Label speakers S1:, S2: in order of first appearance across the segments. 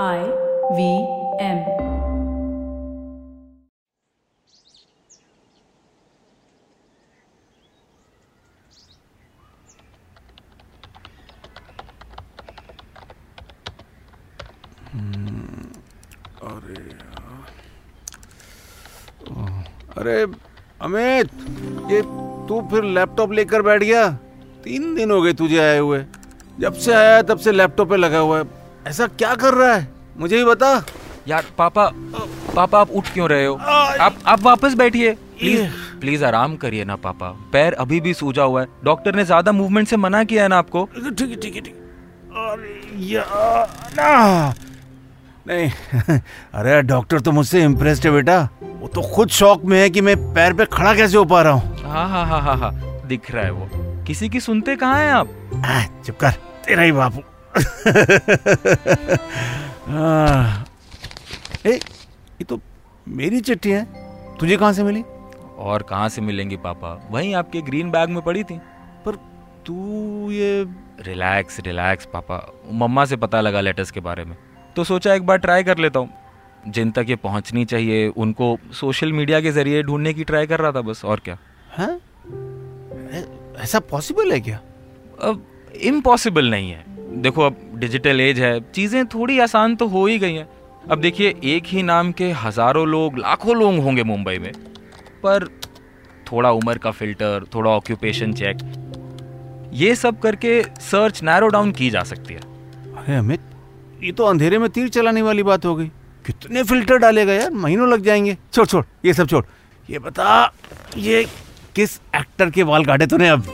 S1: I V M
S2: अरे अरे, अमित, ये तू फिर लैपटॉप लेकर बैठ गया? तीन दिन हो गए तुझे आए हुए। जब से आया तब से लैपटॉप पे लगा हुआ है। ऐसा क्या कर रहा है? मुझे ही बता।
S3: यार पापा पापा आप उठ क्यों रहे हो? आप आप वापस बैठिए। प्लीज़ प्लीज़ आराम करिए ना पापा। पैर अभी भी सूजा हुआ है। डॉक्टर ने ज़्यादा मूवमेंट से मना किया है ना आपको?
S2: ठीक है ठीक है ठीक ना। नहीं अरे डॉक्टर तो मुझसे इम्प्रेस्ड है बेटा। वो तो खुद शौक में है कि मैं पैर पे खड़ा कैसे हो पा रहा हूँ।
S3: हाँ हाँ हाँ हाँ हाँ दिख रहा है वो। किसी की सुनते कहाँ हैं आप?
S2: चुप कर। तेरा ही बापू आ, ए, ये तो मेरी चिट्ठी है। तुझे कहाँ से मिली?
S3: और कहाँ से मिलेंगी पापा? वहीं आपके ग्रीन बैग में पड़ी थी।
S2: पर तू ये
S3: रिलैक्स रिलैक्स पापा। मम्मा से पता लगा लेटर्स के बारे में। तो सोचा एक बार ट्राई कर लेता हूँ। जिन तक ये पहुंचनी चाहिए उनको सोशल मीडिया के ज़रिए ढूँढने की ट्राई कर रहा था बस। और क्या?
S2: है? ऐसा पॉसिबल है क्या?
S3: अब इम्पॉसिबल नहीं है। देखो अब डिजिटल एज है चीज़ें थोड़ी आसान तो हो ही गई हैं। अब देखिए एक ही नाम के हज़ारों लोग लाखों लोग होंगे मुंबई में। पर थोड़ा उम्र का फ़िल्टर थोड़ा ऑक्यूपेशन चेक ये सब करके सर्च नैरो डाउन की जा सकती है।
S2: अरे अमित ये तो अंधेरे में तीर चलाने वाली बात हो गई। कितने फ़िल्टर डालेगा यार महीनों लग जाएँगे। छोड़ छोड़ ये सब छोड़। ये बता ये किस एक्टर के बाल काटे तूने अब?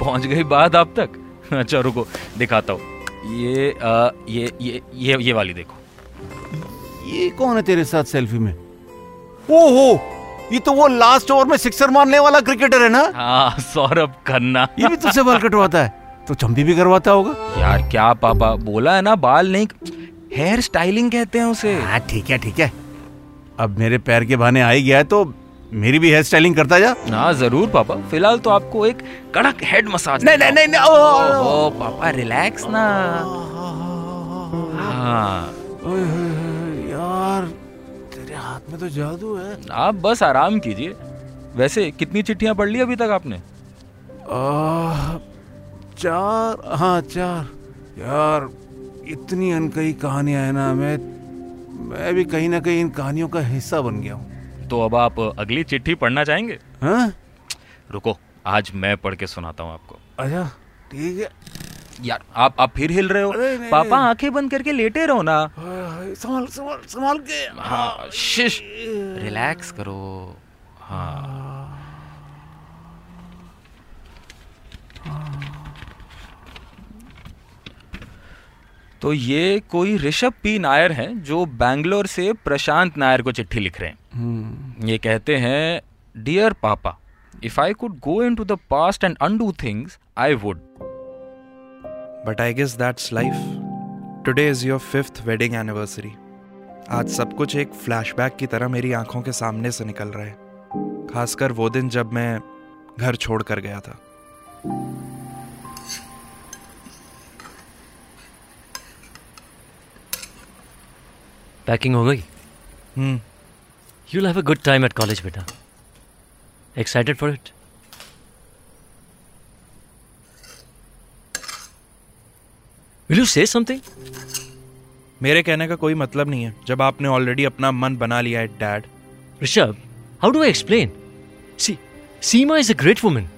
S3: पहुँच गई बात आप तक। अच्छा रुको दिखाता हूँ। ये आ, ये ये ये ये वाली देखो।
S2: ये कौन है तेरे साथ सेल्फी में? ओहो ये तो वो लास्ट ओवर में सिक्सर मारने वाला क्रिकेटर है ना?
S3: हाँ सौरभ खन्ना।
S2: ये भी तुझसे बाल कटवाता है। तो चंपी भी करवाता होगा।
S3: यार क्या पापा बोला है ना बाल नहीं हेयर स्टाइलिंग कहते हैं उसे।
S2: हाँ ठीक है ठीक है। अब मेरे पैर के बहाने आ ही गया है तो मेरी भी हेयर स्टाइलिंग करता जा।
S3: हाँ ज़रूर पापा। फ़िलहाल तो आपको एक कड़क हेड मसाज
S2: नहीं नहीं नहीं, नहीं ओ, ओ, ओ,
S3: ओ। पापा रिलैक्स ना। हाँ।
S2: यार तेरे हाथ में तो जादू है।
S3: आप बस आराम कीजिए। वैसे कितनी चिट्ठियाँ पढ़ ली अभी तक आपने?
S2: आ, चार हाँ चार। यार इतनी अनकही कहानियाँ है ना मैं मैं भी कहीं ना कहीं इन कहानियों का हिस्सा बन गया हूँ।
S3: तो अब आप अगली चिट्ठी पढ़ना चाहेंगे?
S2: हाँ?
S3: रुको आज मैं पढ़ के सुनाता हूँ आपको।
S2: अच्छा ठीक है।
S3: यार आप आप फिर हिल रहे हो?
S2: अरे नहीं,
S3: पापा
S2: नहीं।
S3: आँखें बंद करके लेटे रहो ना।
S2: संभाल संभाल संभाल के।
S3: हाँ शिश रिलैक्स करो। हाँ। तो ये कोई ऋषभ पी नायर हैं जो बैंगलोर से प्रशांत नायर को चिट्ठी लिख रहे हैं। ये कहते हैं dear papa if I could go in the past and undo things I would
S4: but I guess that's life today is your fifth wedding anniversary आज सब कुछ एक फ्लैशबैक की तरह मेरी आँखों के सामने से निकल रहा है। खासकर वो दिन जब मैं घर छोड़ कर गया था।
S5: पैकिंग हो गई। You have a good time at college बेटा। Excited for it will you say something
S4: मेरे कहने का कोई मतलब नहीं है जब आपने ऑलरेडी अपना मन बना लिया है dad
S5: Rishabh how do I explain see Seema is a great woman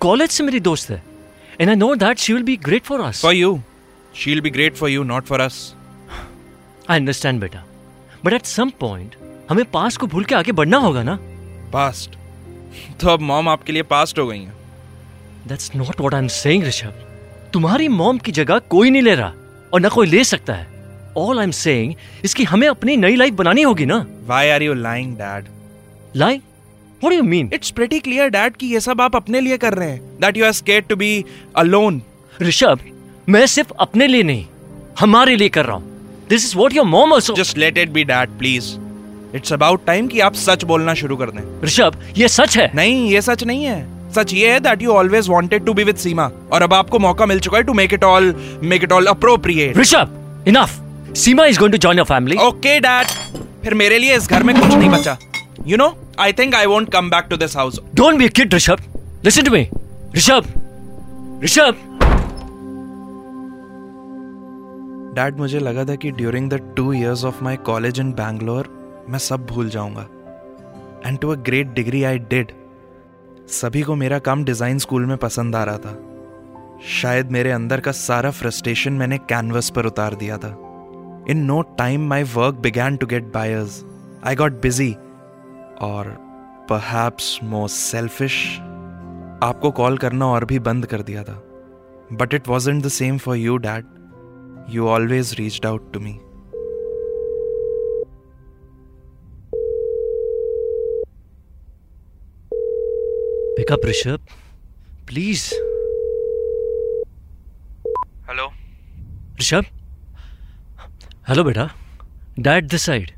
S5: college से मेरी दोस्त है। And I know that she will be great for us
S4: for you she'll be great for you not for us
S5: I understand बेटा। But at some point हमें पास को भूल के आगे बढ़ना होगा ना?
S4: पास्ट तो अब मॉम आपके लिए पास्ट हो गई हैं।
S5: That's not what I am saying Rishabh तुम्हारी मॉम की जगह कोई नहीं ले रहा और ना कोई ले सकता है। ऑल आई एम सेइंग इसकी हमें अपनी नई लाइफ बनानी होगी ना?
S4: Why are you lying dad
S5: lie what do you mean
S4: it's pretty clear dad कि ये सब आप अपने लिए कर रहे हैं that you are scared to be alone
S5: Rishabh मैं सिर्फ़ अपने लिए नहीं हमारे लिए कर रहा हूँ। This is what your mom also
S4: just let it be dad please it's about time कि आप सच बोलना शुरू कर दें।
S5: ऋषभ ये सच है।
S4: नहीं ये सच नहीं है। सच ये है that you always wanted to be with Seema और अब आपको मौका मिल चुका है to make it all make it all appropriate
S5: Rishabh enough Seema is going to join your family
S4: okay dad फिर मेरे लिए इस घर में कुछ नहीं बचा। You know I think I won't come back to this
S5: house don't be kid Rishabh. Listen to me Rishabh Rishabh.
S4: Dad, मुझे लगा था कि during the two years of my college in Bangalore मैं सब भूल जाऊँगा। And to a great degree I did सभी को मेरा काम डिज़ाइन स्कूल में पसंद आ रहा था। शायद मेरे अंदर का सारा फ्रस्ट्रेशन मैंने कैनवस पर उतार दिया था। In no time my work began to get buyers I got busy और परहैप्स मोस्ट सेल्फिश आपको कॉल करना और भी बंद कर दिया था। But it wasn't the same for you dad You always reached out to me.
S5: Pick up, Rishabh. Please.
S4: Hello.
S5: Rishabh? Hello बेटा dad this side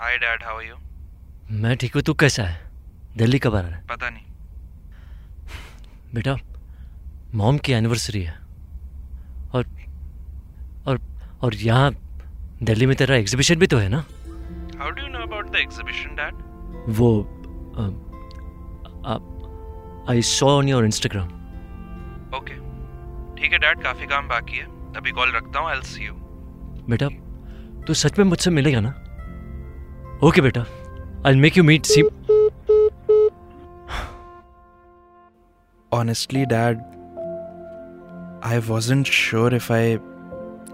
S4: Hi, Dad. How are you?
S5: मैं ठीक हूँ तू कैसा है दिल्ली कब आ रहा है
S4: पता नहीं
S5: बेटा मॉम की एनिवर्सरी है और और यहाँ दिल्ली में तेरा एग्जीबिशन भी तो है ना?
S4: How do you know about the exhibition, Dad?
S5: वो I saw on your Instagram
S4: Okay. ठीक है डैड काफ़ी काम बाकी है। अभी कॉल रखता हूँ आई सी यू
S5: बेटा तू सच में मुझसे मिलेगा ना? ओके बेटा. I make you meet see
S4: honestly dad I wasn't sure if I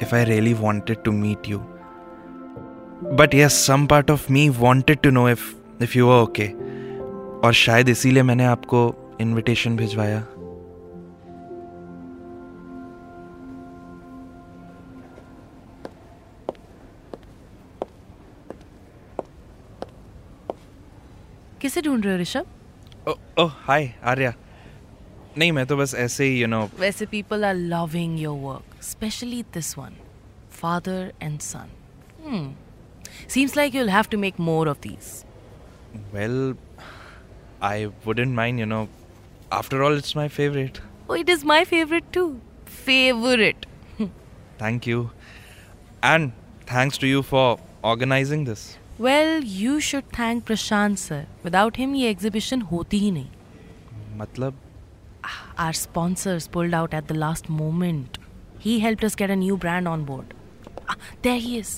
S4: if I really wanted to meet you. But yes, some part of me wanted to know if if you were okay. और शायद इसीलिए मैंने आपको invitation भिजवाया
S1: किसे ढूंढ रहे हो ऋषभ
S4: ओह हाय आर्या नहीं मैं तो बस ऐसे ही यू नो
S1: वैसे people are loving your work, especially this one, father and son. Hmm. Seems like you'll have to make more of these.
S4: Well, I wouldn't mind, you know. After all, it's my favorite.
S1: Oh, it is my favorite too. Favorite.
S4: Thank you. And thanks to you for organizing this.
S1: Well, you should thank Prashant sir. Without him, ये exhibition होती ही नहीं.
S4: मतलब
S1: Our sponsors pulled out at the last moment. He helped us get a new brand on board. Ah, there he is.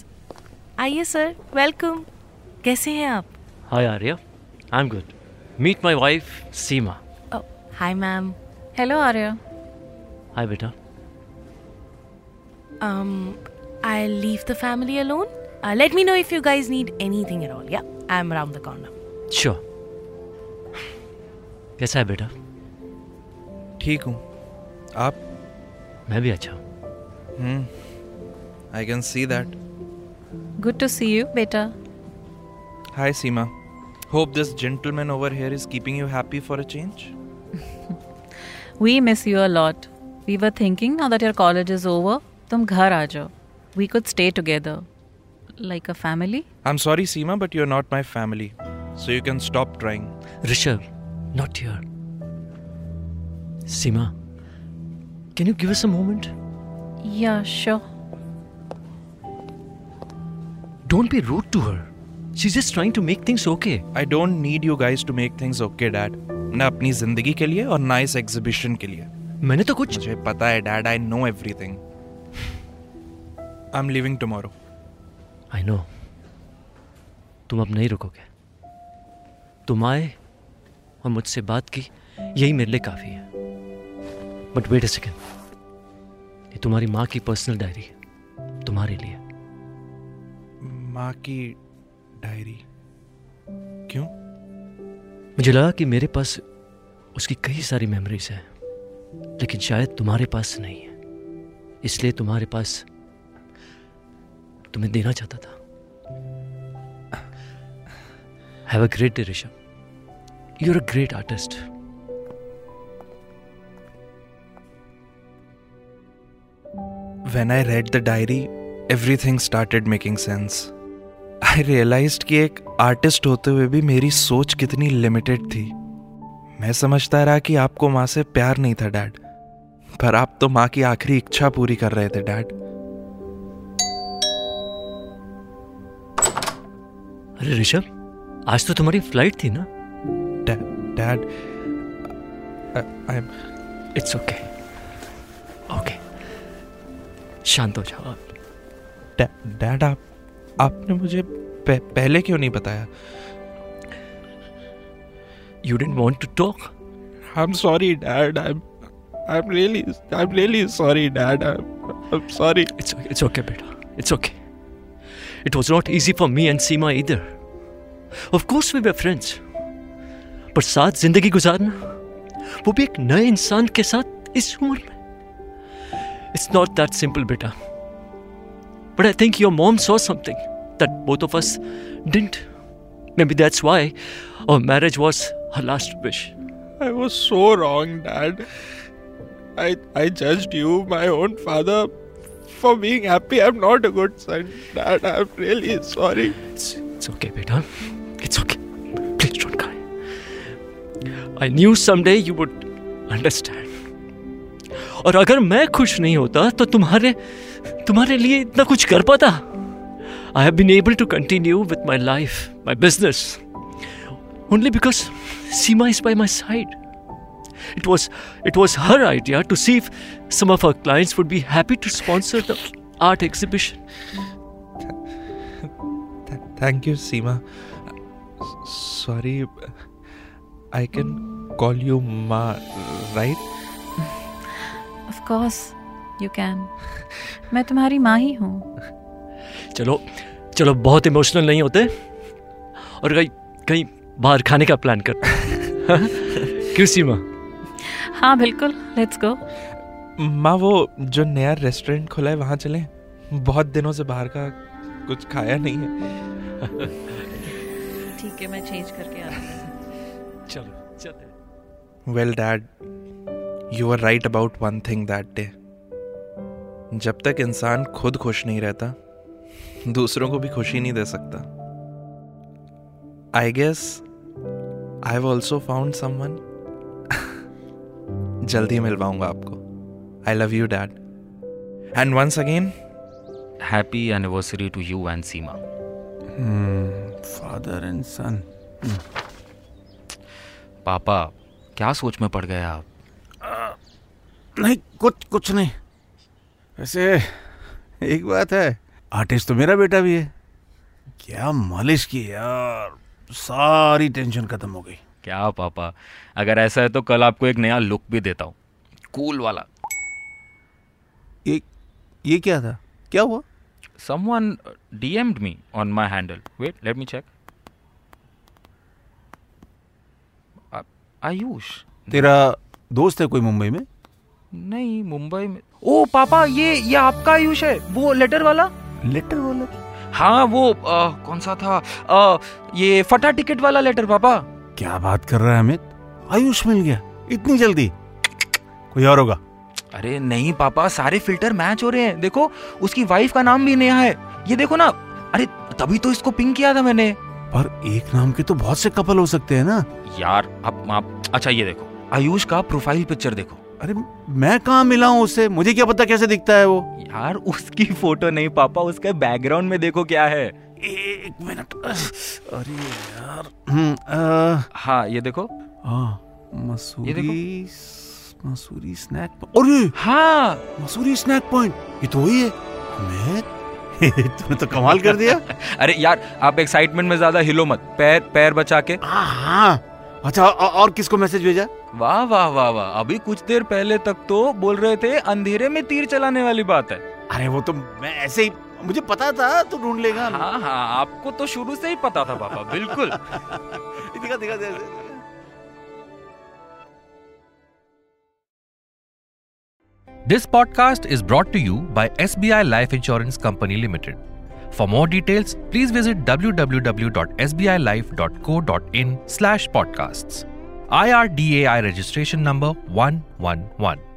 S1: आइए sir welcome कैसे हैं आप
S5: hi Arya I am good meet my wife Seema
S1: hi ma'am
S6: Hello, Arya.
S5: Hi बेटा
S1: Um, I'll leave the family alone. Uh, let me know if you guys need anything at all. Yeah, I'm around the corner.
S5: Sure कैसा है बेटा
S4: ठीक हूँ आप
S5: मैं भी अच्छा हूँ
S4: Hmm. I can see that.
S6: Good to see you, beta.
S4: Hi, Seema. Hope this gentleman over here is keeping you happy for a change.
S6: we miss you a lot. We were thinking now that your college is over, tum ghar aajo. We could stay together. Like a family?
S4: I'm sorry, Seema, but you're not my family. So you can stop trying.
S5: Rishabh, not here. Seema, can you give us a moment?
S6: Yeah, sure.
S5: Don't be rude to her she is just trying to make things okay
S4: I don't need you guys to make things okay dad ना अपनी ज़िंदगी के लिए और ना इस exhibition के लिए।
S5: मैंने तो कुछ
S4: मुझे पता है dad I know everything I am living tomorrow
S5: I know तुम अब नहीं रुकोगे। तुम आए और मुझसे बात की। यही मेरे लिए काफ़ी है। बट वेट अ सेकेंड ये तुम्हारी माँ की पर्सनल डायरी है तुम्हारे लिए।
S4: माँ की डायरी क्यों?
S5: मुझे लगा कि मेरे पास उसकी कई सारी मेमोरीज हैं लेकिन शायद तुम्हारे पास नहीं है। इसलिए तुम्हारे पास तुम्हें देना चाहता था। Have a great day Rishabh you are a great artist
S4: When I read the diary, everything started making sense. I realized कि एक आर्टिस्ट होते हुए भी मेरी सोच कितनी लिमिटेड थी। मैं समझता रहा कि आपको माँ से प्यार नहीं था डैड पर आप तो माँ की आखिरी इच्छा पूरी कर रहे थे डैड
S5: अरे ऋषभ आज तो तुम्हारी फ़्लाइट थी ना?
S4: Dad I am
S5: it's okay okay शांत हो जाओ
S4: डैड आप आपने मुझे पह, पहले क्यों नहीं बताया
S5: you didn't want to talk I
S4: I'm sorry, Dad. I'm I'm really I'm really sorry, Dad. I'm, I'm sorry.
S5: It's it's okay, beta. It's okay. It was not easy for me and Seema either. Of course we were friends. पर साथ ज़िंदगी गुजारना वो भी एक नए इंसान के साथ इस उम्र में It's not that simple, beta. But I think your mom saw something that both of us didn't. Maybe that's why our marriage was her last wish.
S4: I was so wrong, Dad. I I judged you, my own father, for being happy. I'm not a good son, Dad. I'm really sorry.
S5: It's, it's okay, beta. It's okay. Please don't cry. I knew someday you would understand. और अगर मैं खुश नहीं होता तो तुम्हारे तुम्हारे लिए इतना कुछ कर पाता I have been able to continue with my life my business only because Seema is by my side. It was it was her idea to see if some of our clients would be happy to sponsor the art exhibition.
S4: Th- thank you, Seema. Sorry. I can call you Ma, right?
S6: Course, you can. मैं तुम्हारी माँ ही हूँ
S5: चलो चलो बहुत emotional नहीं होते और कहीं कहीं बाहर खाने का प्लान करते हैं। हाँ? क्यों सीमा
S6: हाँ बिल्कुल लेट्स गो
S4: माँ वो जो नया रेस्टोरेंट खुला है वहाँ चलें बहुत दिनों से बाहर का कुछ खाया नहीं है
S6: ठीक है मैं चेंज करके आती हूँ
S5: चलो चलते हैं।
S4: Well, Dad, are right about one thing that day जब तक इंसान खुद खुश नहीं रहता दूसरों को भी खुशी नहीं दे सकता। I guess I have also found someone जल्दी मिल पाऊँगा आपको I love you dad and once again
S3: happy anniversary to you and Seema
S2: father and son
S3: पापा क्या सोच में पड़ गए आप?
S2: नहीं कुछ कुछ नहीं। वैसे एक बात है आर्टिस्ट तो मेरा बेटा भी है। क्या मालिश की यार सारी टेंशन खत्म हो गई।
S3: क्या पापा अगर ऐसा है तो कल आपको एक नया लुक भी देता हूँ। कूल वाला।
S2: ये ये क्या था? क्या हुआ?
S3: DM'd me on my handle. Wait, let me check. आ- आयुष।
S2: तेरा दोस्त है कोई मुंबई में?
S3: नहीं मुंबई में ओ पापा ये ये आपका आयुष है? वो लेटर वाला?
S2: लेटर वाला?
S3: हाँ वो आ, कौन सा था? आ, ये फटा टिकट वाला लेटर पापा।
S2: क्या बात कर रहा है अमित? आयुष मिल गया। इतनी जल्दी? कोई और होगा?
S3: अरे नहीं पापा सारे फ़िल्टर मैच हो रहे हैं। देखो उसकी वाइफ का नाम भी नया है। ये देखो ना अरे तभी तो इसको पिंक किया था मैंने।
S2: पर एक नाम के तो बहुत से कपल हो सकते हैं ना।
S3: यार अब आप अच्छा ये देखो। आयुष का प्रोफ़ाइल पिक्चर देखो।
S2: अरे मैं कहाँ मिला हूँ उससे मुझे क्या पता कैसे दिखता है वो?
S3: यार उसकी फ़ोटो नहीं पापा उसके बैकग्राउंड में देखो क्या है।
S2: एक मिनट। अरे यार हम्म,
S3: हाँ ये देखो।
S2: हाँ मसूरी मसूरी स्नैक अरे!
S3: हाँ।
S2: मसूरी स्नैक पॉइंट ये तो वही है। अमित तूने तो कमाल कर दिया।
S3: अरे यार आप एक्साइटमेंट में ज़्यादा हिलो मत। पैर पैर बचा के।
S2: हाँ हाँ। अच्छा औ- और किसको मैसेज भेजा?
S3: वाह वाह वाह वाह। अभी कुछ देर पहले तक तो बोल रहे थे अंधेरे में तीर चलाने वाली बात है।
S2: अरे वो तो मैं ऐसे ही मुझे पता था तू ढूंढ लेगा।
S3: हाँ हाँ हा, आपको तो शुरू से ही पता था पापा बिल्कुल।
S2: दिखा दिखा दिखा,
S7: this podcast is brought to you by S B I life insurance company limited for more details please visit W W W dot S B I life dot co dot in slash podcast IRDAI registration number 111.